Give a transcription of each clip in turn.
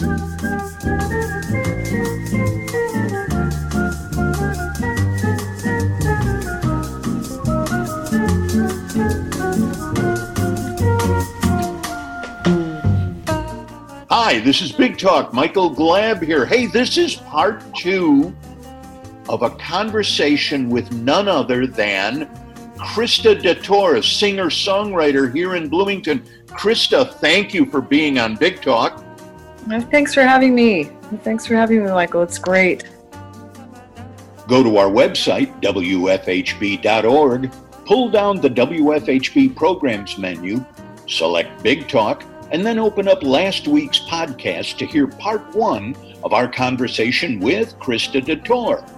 Hi, this is Big Talk. Michael Glab here. Hey, this is part two of a conversation with none other than Krista Detor, singer songwriter here in Bloomington. Krista, thank you for being on Big Talk. Thanks for having me. Thanks for having me, Michael. It's great. Go to our website, WFHB.org, pull down the WFHB programs menu, select Big Talk and then open up last week's podcast to hear part one of our conversation with Krista Detor.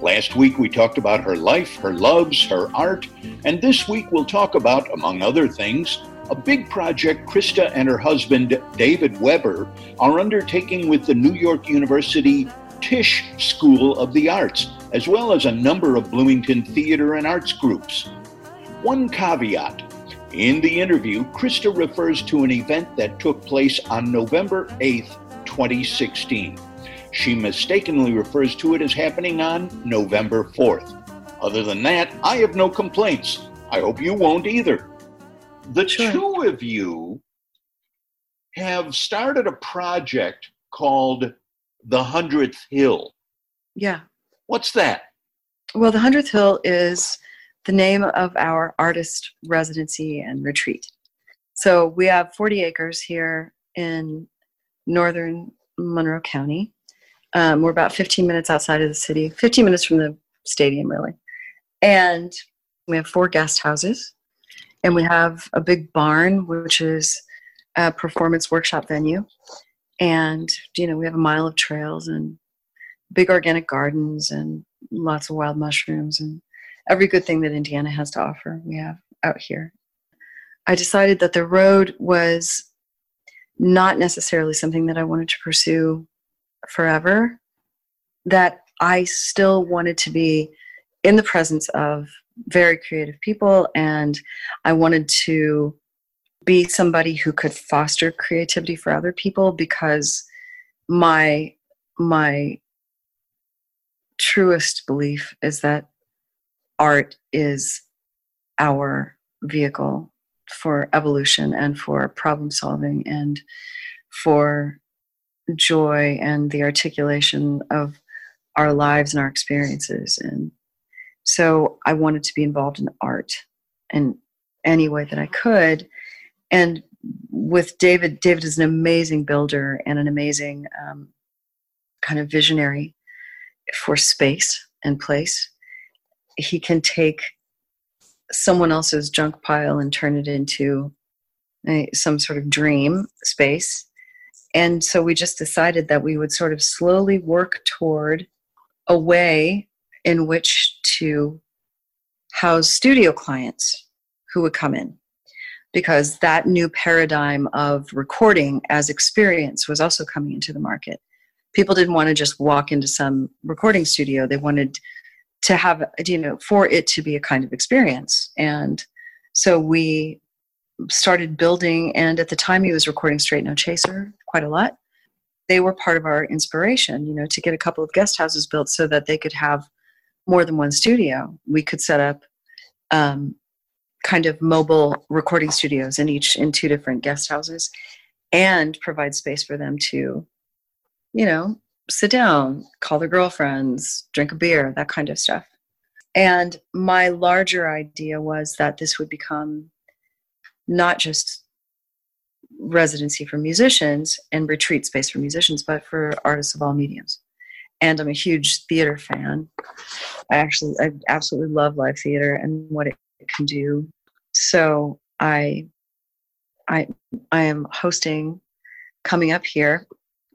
Last week we talked about her life, her loves, her art, and this week we'll talk about, among other things, a big project Krista and her husband, David Weber, are undertaking with the New York University Tisch School of the Arts, as well as a number of Bloomington theater and arts groups. One caveat in the interview, Krista refers to an event that took place on November 8th, 2016. She mistakenly refers to it as happening on November 4th. Other than that, I have no complaints. I hope you won't either. The sure. two of you have started a project called The Hundredth Hill. Yeah. What's that? Well, The Hundredth Hill is the name of our artist residency and retreat. So we have 40 acres here in northern Monroe County. Um, we're about 15 minutes outside of the city, 15 minutes from the stadium, really. And we have four guest houses, and we have a big barn, which is a performance workshop venue. And, you know, we have a mile of trails and big organic gardens and lots of wild mushrooms and every good thing that Indiana has to offer, we have out here. I decided that the road was not necessarily something that I wanted to pursue forever, that I still wanted to be in the presence of very creative people, and I wanted to be somebody who could foster creativity for other people because my my truest belief is that art is our vehicle for evolution and for problem solving and for joy and the articulation of our lives and our experiences. And so i wanted to be involved in art in any way that i could and with david david is an amazing builder and an amazing um, kind of visionary for space and place he can take someone else's junk pile and turn it into a, some sort of dream space. And so we just decided that we would sort of slowly work toward a way in which to house studio clients who would come in. Because that new paradigm of recording as experience was also coming into the market. People didn't want to just walk into some recording studio, they wanted to have you know for it to be a kind of experience and so we started building and at the time he was recording straight no chaser quite a lot they were part of our inspiration you know to get a couple of guest houses built so that they could have more than one studio we could set up um, kind of mobile recording studios in each in two different guest houses and provide space for them to you know sit down, call their girlfriends, drink a beer, that kind of stuff. And my larger idea was that this would become not just residency for musicians and retreat space for musicians, but for artists of all mediums. And I'm a huge theater fan. I actually, I absolutely love live theater and what it can do. So I, I, I am hosting coming up here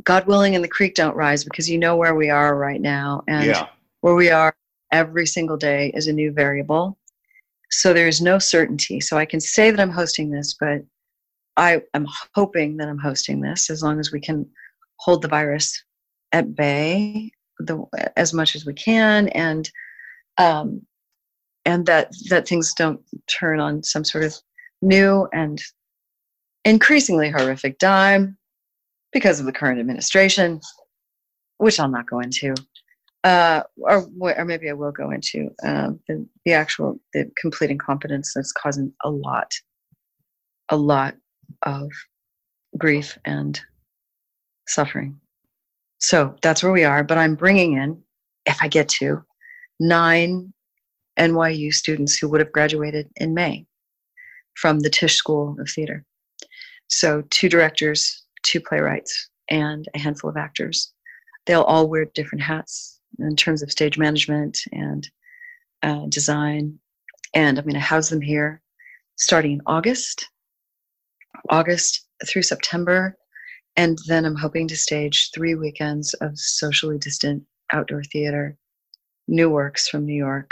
God willing, and the creek don't rise because you know where we are right now. And yeah. where we are every single day is a new variable. So there's no certainty. So I can say that I'm hosting this, but I am hoping that I'm hosting this as long as we can hold the virus at bay the, as much as we can and um, and that that things don't turn on some sort of new and increasingly horrific dime because of the current administration, which I'll not go into, uh, or or maybe I will go into uh, the the actual the complete incompetence that's causing a lot, a lot of grief and suffering. So that's where we are. But I'm bringing in, if I get to, nine NYU students who would have graduated in May from the Tisch School of Theater. So two directors, two playwrights, and a handful of actors. They'll all wear different hats in terms of stage management and uh, design. And I'm going to house them here starting in August, August through September. And then I'm hoping to stage three weekends of socially distant outdoor theater, new works from New York,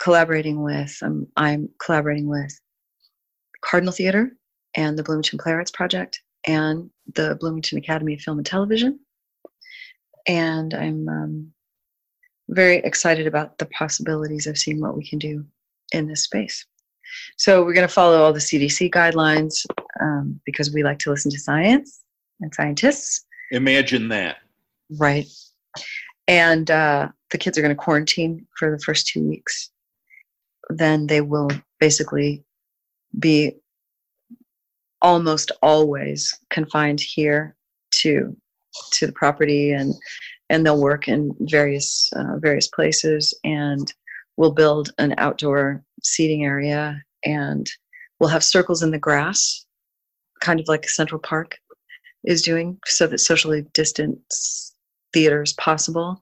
collaborating with, um, I'm collaborating with Cardinal Theater and the Bloomington Playwrights Project and the Bloomington Academy of Film and Television. And I'm um, very excited about the possibilities of seeing what we can do in this space. So we're going to follow all the CDC guidelines um, because we like to listen to science and scientists. Imagine that. Right. And uh, the kids are going to quarantine for the first two weeks. Then they will basically be almost always confined here to to the property and and they'll work in various uh, various places and we'll build an outdoor seating area and we'll have circles in the grass kind of like central park is doing so that socially distanced theater is possible.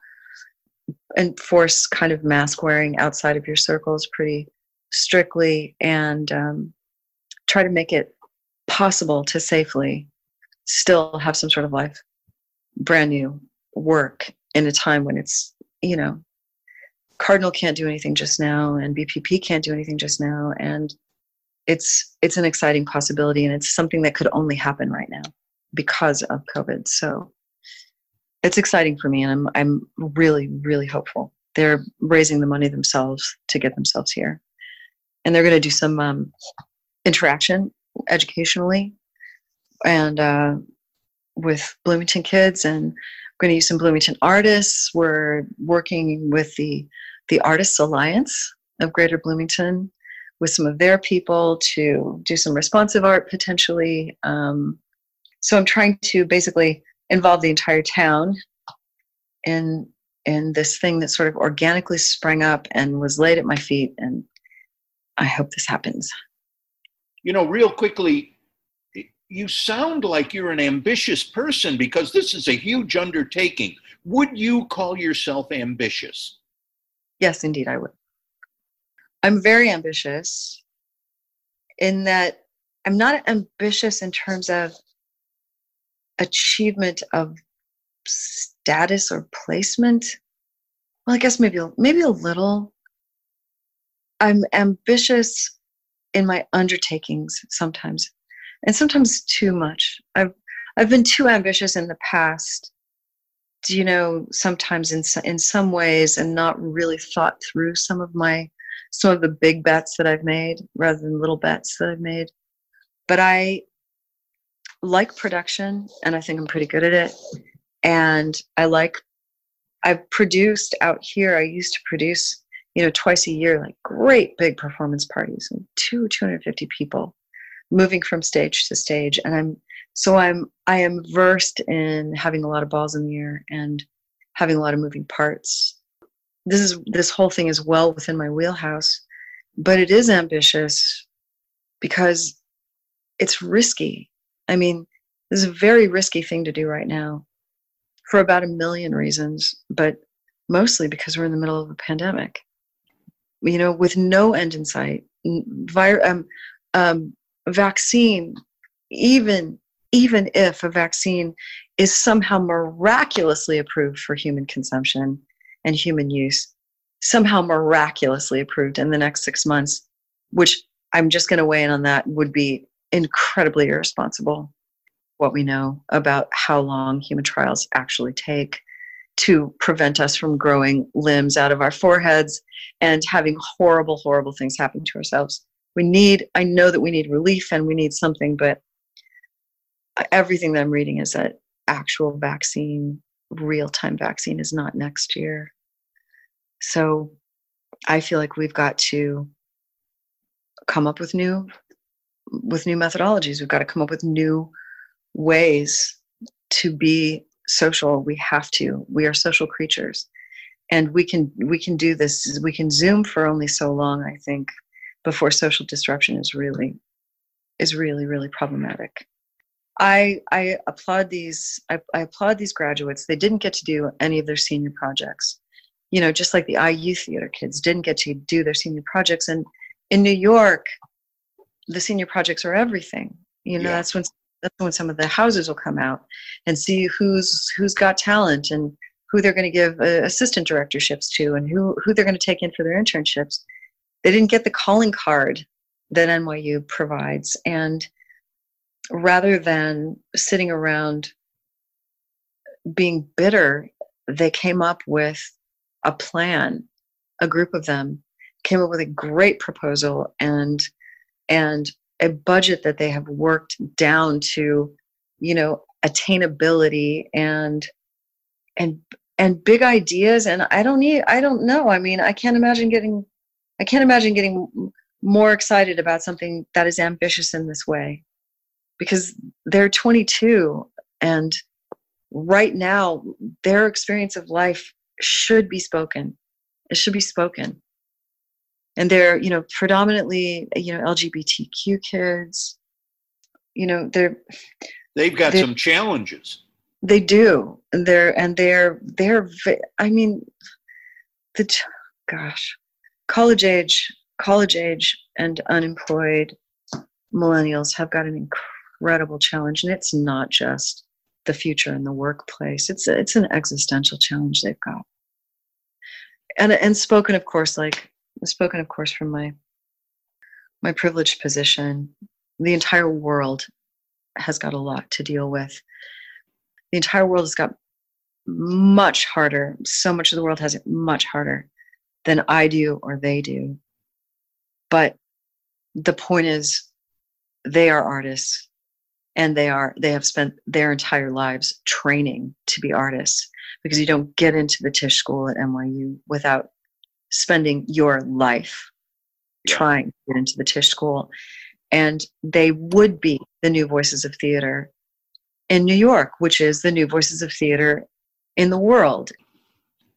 And force kind of mask wearing outside of your circles pretty strictly and um, try to make it possible to safely still have some sort of life. Brand new work in a time when it's you know cardinal can't do anything just now and bpp can't do anything just now and it's it's an exciting possibility and it's something that could only happen right now because of covid. So it's exciting for me and i'm i'm really really hopeful. They're raising the money themselves to get themselves here. And they're going to do some um, interaction educationally and uh, with Bloomington kids and we're going to use some Bloomington artists. We're working with the the Artists Alliance of Greater Bloomington with some of their people to do some responsive art potentially. Um, so I'm trying to basically involve the entire town in in this thing that sort of organically sprang up and was laid at my feet and I hope this happens. You know, real quickly, you sound like you're an ambitious person because this is a huge undertaking. Would you call yourself ambitious? Yes, indeed, I would. I'm very ambitious in that I'm not ambitious in terms of achievement of status or placement. Well, I guess maybe maybe a little. I'm ambitious in my undertakings sometimes and sometimes too much. I've I've been too ambitious in the past. You know, sometimes in in some ways, and not really thought through some of my some of the big bets that I've made rather than little bets that I've made. But I like production, and I think I'm pretty good at it. And I like I've produced out here. I used to produce, you know, twice a year, like great big performance parties, and two 250 people moving from stage to stage and i'm so i'm i am versed in having a lot of balls in the air and having a lot of moving parts this is this whole thing is well within my wheelhouse but it is ambitious because it's risky. I mean this is a very risky thing to do right now for about a million reasons but mostly because we're in the middle of a pandemic. You know with no end in sight vir- um, um, vaccine, even even if a vaccine is somehow miraculously approved for human consumption and human use, somehow miraculously approved in the next six months, which I'm just going to weigh in on that would be incredibly irresponsible. What we know about how long human trials actually take to prevent us from growing limbs out of our foreheads and having horrible, horrible things happen to ourselves we need i know that we need relief and we need something but everything that I'm reading is that actual vaccine, real time vaccine, is not next year. So I feel like we've got to come up with new with new methodologies. We've got to come up with new ways to be social. We have to. We are social creatures. And we can we can do this. We can zoom for only so long, I think, before social disruption is really is really, really problematic. I I applaud these I, I applaud these graduates. They didn't get to do any of their senior projects. You know, just like the IU theater kids didn't get to do their senior projects. And in New York, the senior projects are everything. You know, yeah. that's when that's when some of the houses will come out and see who's who's got talent and who they're going to give uh, assistant directorships to and who who they're going to take in for their internships. They didn't get the calling card that NYU provides, and rather than sitting around being bitter, they came up with a plan. A group of them came up with a great proposal and and a budget that they have worked down to you know attainability and and and big ideas and i don't need i don't know i mean i can't imagine getting i can't imagine getting more excited about something that is ambitious in this way because they're 22 and right now their experience of life should be spoken. It should be spoken. And they're you know predominantly you know lgbtq kids. You know they're they've got they're, some challenges. They do. And they're and they're they're i mean the gosh college age college age and unemployed millennials have got an incredible challenge. And it's not just the future in the workplace. It's a, it's an existential challenge they've got. And and spoken of course like spoken of course from my my privileged position the entire world has got a lot to deal with. The entire world has got much harder so much of the world has it much harder than i do or they do. But the point is they are artists and they are they have spent their entire lives training to be artists because you don't get into the tisch school at nyu without spending your life yeah. trying to get into the tisch school and they would be the new voices of theater in new york which is the new voices of theater in the world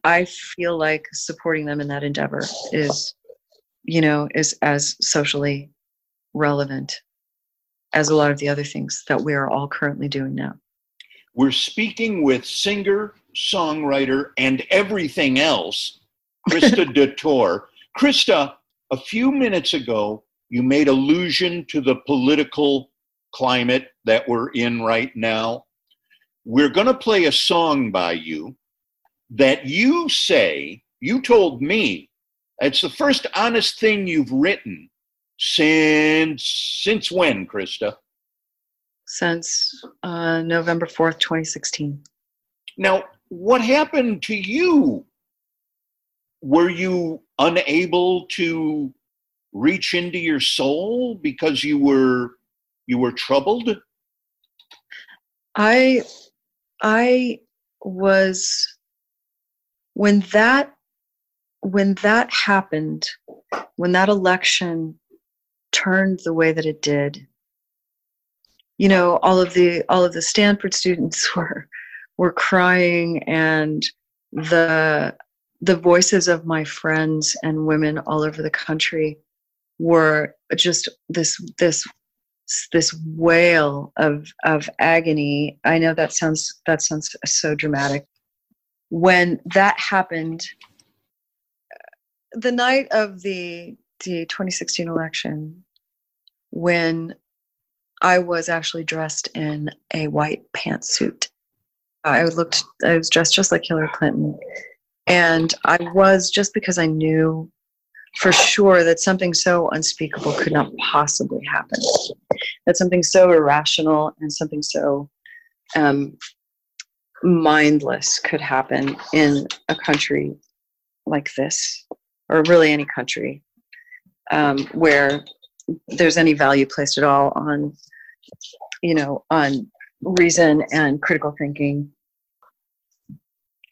i feel like supporting them in that endeavor is you know, is as socially relevant as a lot of the other things that we are all currently doing now. We're speaking with singer, songwriter, and everything else, Krista Detor. Krista, a few minutes ago, you made allusion to the political climate that we're in right now. We're going to play a song by you that you say, you told me it's the first honest thing you've written since since when, Krista? Since uh, November fourth, twenty sixteen. Now, what happened to you? Were you unable to reach into your soul because you were you were troubled? I I was when that when that happened, when that election turned the way that it did, you know, all of the all of the Stanford students were were crying and the the voices of my friends and women all over the country were just this this this wail of of agony. I know that sounds that sounds so dramatic. When that happened the night of the the 2016 election, when I was actually dressed in a white pantsuit, I looked. I was dressed just like Hillary Clinton, and I was just because I knew for sure that something so unspeakable could not possibly happen. That something so irrational and something so um, mindless could happen in a country like this or really any country um, where there's any value placed at all on you know on reason and critical thinking.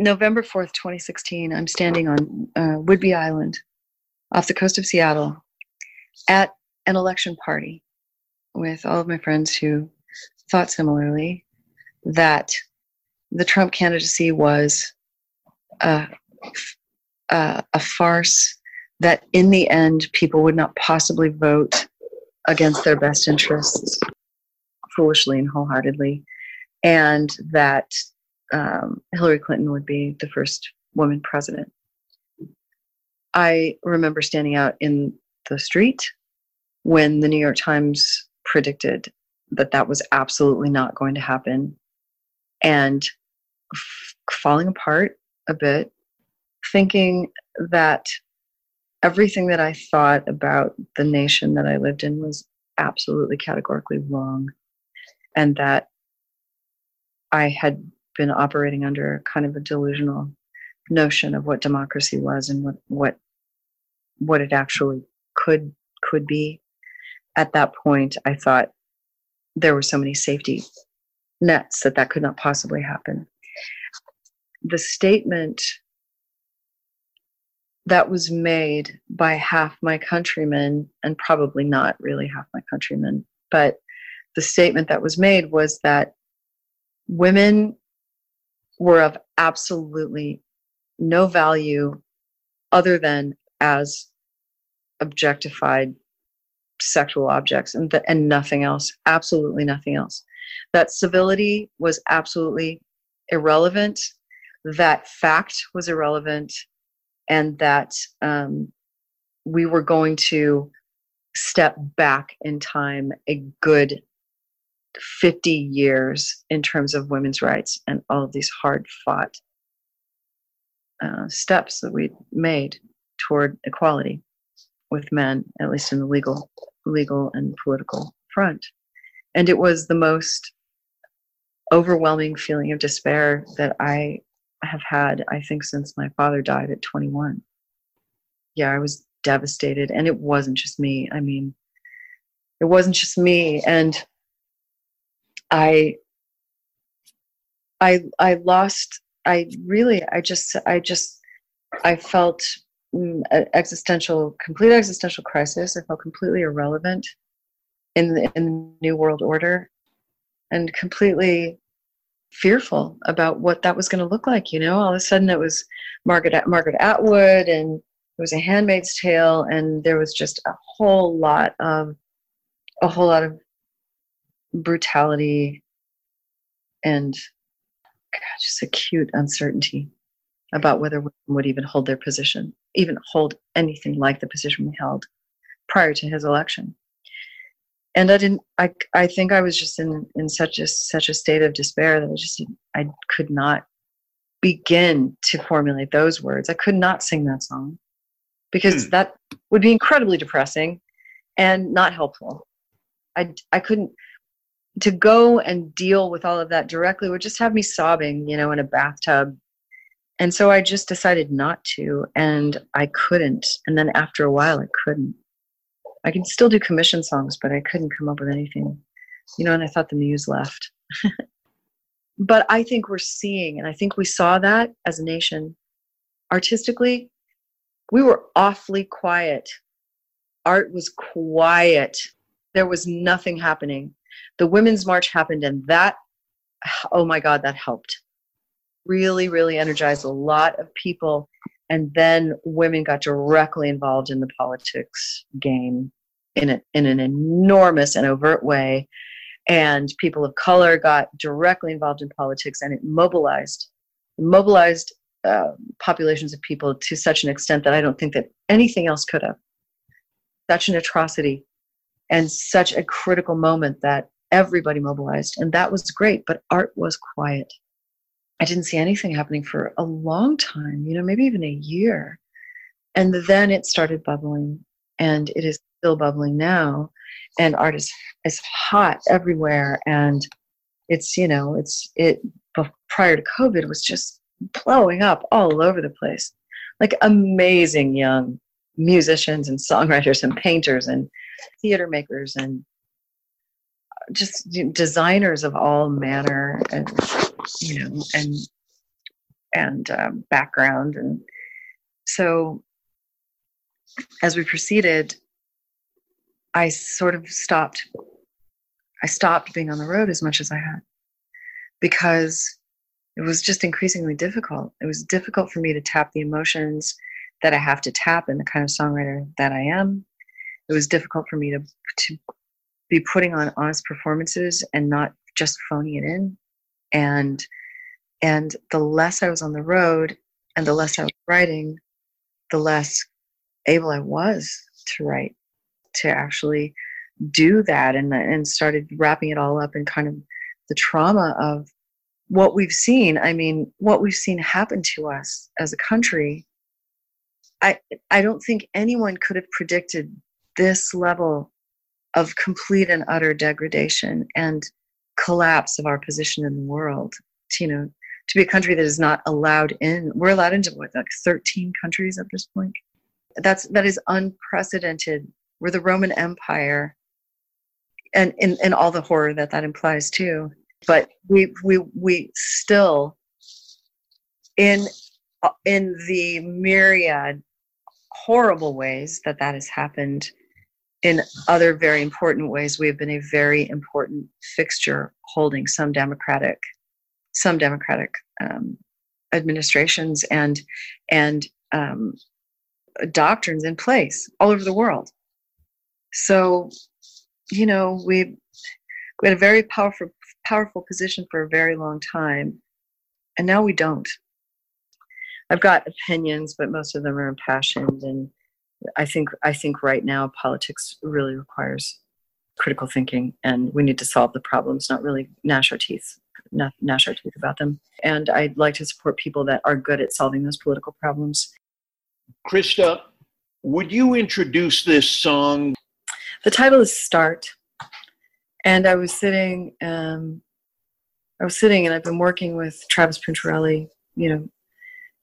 November 4th, 2016, I'm standing on uh, Whidbey Island off the coast of Seattle at an election party with all of my friends who thought similarly that the Trump candidacy was a, a, a farce, that in the end, people would not possibly vote against their best interests foolishly and wholeheartedly, and that um, Hillary Clinton would be the first woman president. I remember standing out in the street when the New York Times predicted that that was absolutely not going to happen and f- falling apart a bit, thinking that everything that I thought about the nation that I lived in was absolutely categorically wrong, and that I had been operating under kind of a delusional notion of what democracy was and what what what it actually could could be. At that point, I thought there were so many safety nets that that could not possibly happen. The statement that was made by half my countrymen, and probably not really half my countrymen, but the statement that was made was that women were of absolutely no value other than as objectified sexual objects and, th- and nothing else absolutely nothing else. That civility was absolutely irrelevant that fact was irrelevant and that um, we were going to step back in time a good 50 years in terms of women's rights and all of these hard fought uh, steps that we made toward equality with men, at least in the legal, legal and political front. And it was the most overwhelming feeling of despair that I have had, I think, since my father died at 21. Yeah, I was devastated. And it wasn't just me. I mean, it wasn't just me. And I, I, I lost, I really, I just, I just, I felt mm, existential, complete existential crisis. I felt completely irrelevant in the, in the new world order and completely fearful about what that was going to look like. You know, all of a sudden it was Margaret Margaret Atwood, and it was A Handmaid's Tale, and there was just a whole lot of a whole lot of brutality and God, just acute uncertainty about whether women would even hold their position, even hold anything like the position we held prior to his election and I didn't. I I think I was just in in such a such a state of despair that I just I could not begin to formulate those words. I could not sing that song because mm. that would be incredibly depressing and not helpful. I I couldn't to go and deal with all of that directly would just have me sobbing, you know, in a bathtub. And so I just decided not to, and I couldn't. And then after a while, I couldn't. I can still do commission songs, but I couldn't come up with anything, you know, and I thought the muse left. but I think we're seeing, and I think we saw that as a nation artistically. We were awfully quiet. Art was quiet. There was nothing happening. The Women's March happened, and that, oh my God, that helped. Really, really energized a lot of people and then women got directly involved in the politics game in, a, in an enormous and overt way. And people of color got directly involved in politics and it mobilized mobilized uh, populations of people to such an extent that i don't think that anything else could have. Such an atrocity and such a critical moment that everybody mobilized. And that was great but art was quiet I didn't see anything happening for a long time, you know, maybe even a year. And then it started bubbling, and it is still bubbling now. And art is, is hot everywhere. And it's, you know, it's, it, prior to COVID, was just blowing up all over the place. Like amazing young musicians and songwriters and painters and theater makers and just designers of all manner and you know and and um, background. And so as we proceeded i sort of stopped i stopped being on the road as much as i had because it was just increasingly difficult. It was difficult for me to tap the emotions that i have to tap in the kind of songwriter that i am. It was difficult for me to to be putting on honest performances and not just phoning it in. And and the less i was on the road and the less i was writing the less able i was to write to actually do that and and started wrapping it all up in kind of the trauma of what we've seen. I mean what we've seen happen to us as a country i i don't think anyone could have predicted this level of complete and utter degradation and collapse of our position in the world. To, you know, to be a country that is not allowed in. We're allowed into what, like 13 countries at this point. That's that is unprecedented. We're the Roman Empire, and in, in all the horror that that implies too. But we we we still in uh, in the myriad horrible ways that that has happened in other very important ways, we have been a very important fixture holding some democratic, some democratic um, administrations and and um, doctrines in place all over the world. So, you know, we we had a very powerful powerful position for a very long time, and now we don't. I've got opinions, but most of them are impassioned and I think I think right now politics really requires critical thinking, and we need to solve the problems, not really gnash our teeth, not gnash our teeth about them. And I'd like to support people that are good at solving those political problems. Krista, would you introduce this song? The title is "Start," and I was sitting. Um, I was sitting, and I've been working with Travis Puntarelli, you know,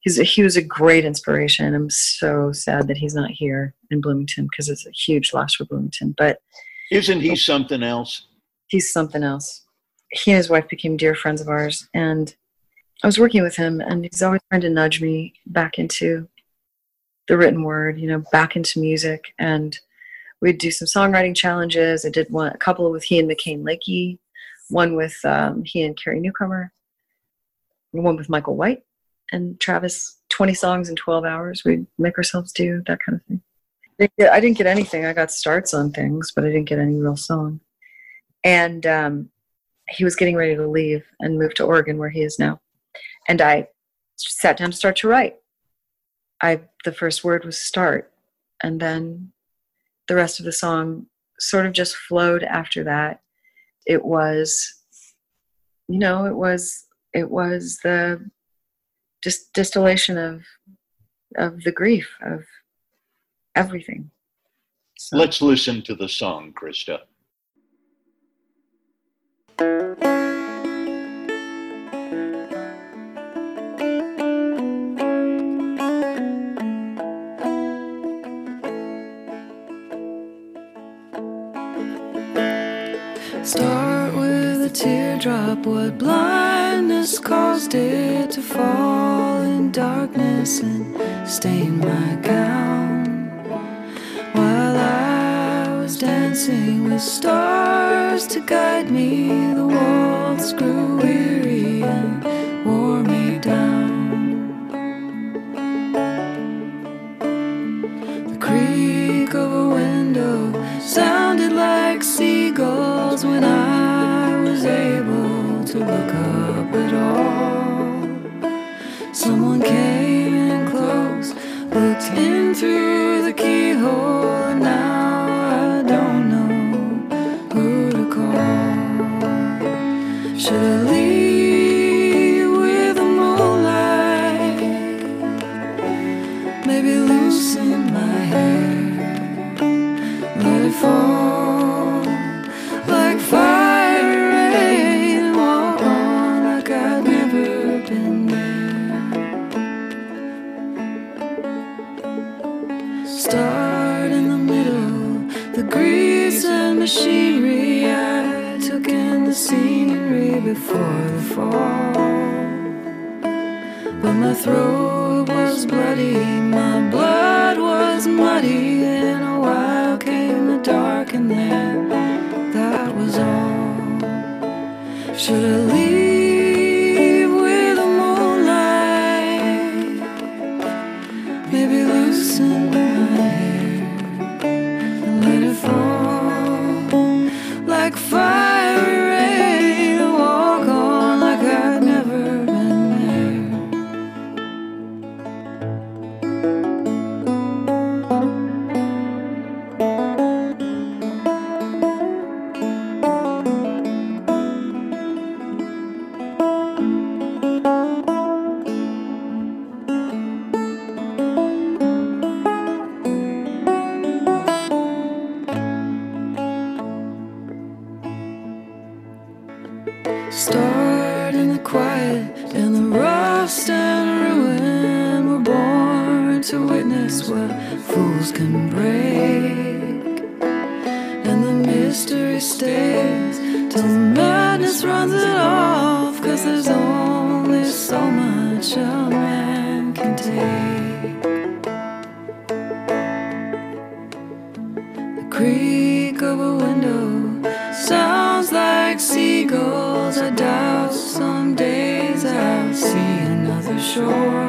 he's a, he was a great inspiration. I'm so sad that he's not here in Bloomington because it's a huge loss for Bloomington. But isn't he something else? He's something else. He and his wife became dear friends of ours, and I was working with him, and he's always trying to nudge me back into the written word, you know, back into music. And we'd do some songwriting challenges. I did one, a couple with he and McCain Lakey, one with um, he and Carrie Newcomer, one with Michael White and Travis 20 songs in 12 hours. We'd make ourselves do that kind of thing. I didn't, get, anything. I got starts on things, but I didn't get any real song. And um, he was getting ready to leave and move to Oregon, where he is now. And I sat down to start to write. I the first word was start, and then the rest of the song sort of just flowed after that. It was, you know, it was it was the just distillation of of the grief of everything. So. Let's listen to the song, Krista. Start a teardrop, what blindness caused it to fall in darkness and stain my gown while I was dancing with stars to guide me. The waltz grew weary shore.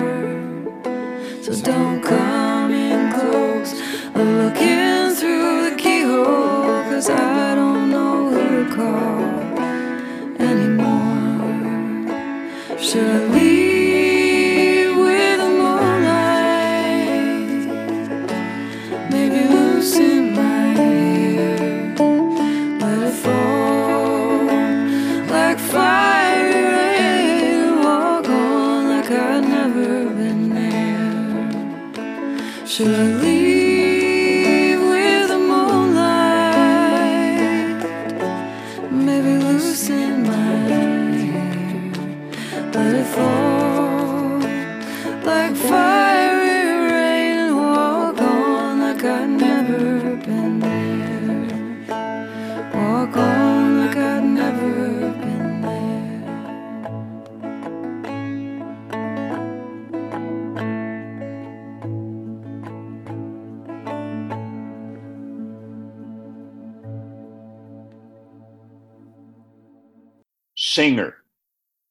singer,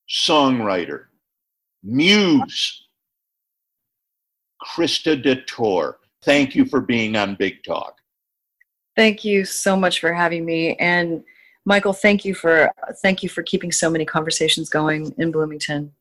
songwriter, muse, Krista Detor. Thank you for being on Big Talk. Thank you so much for having me. And Michael, thank you for thank you for keeping so many conversations going in Bloomington.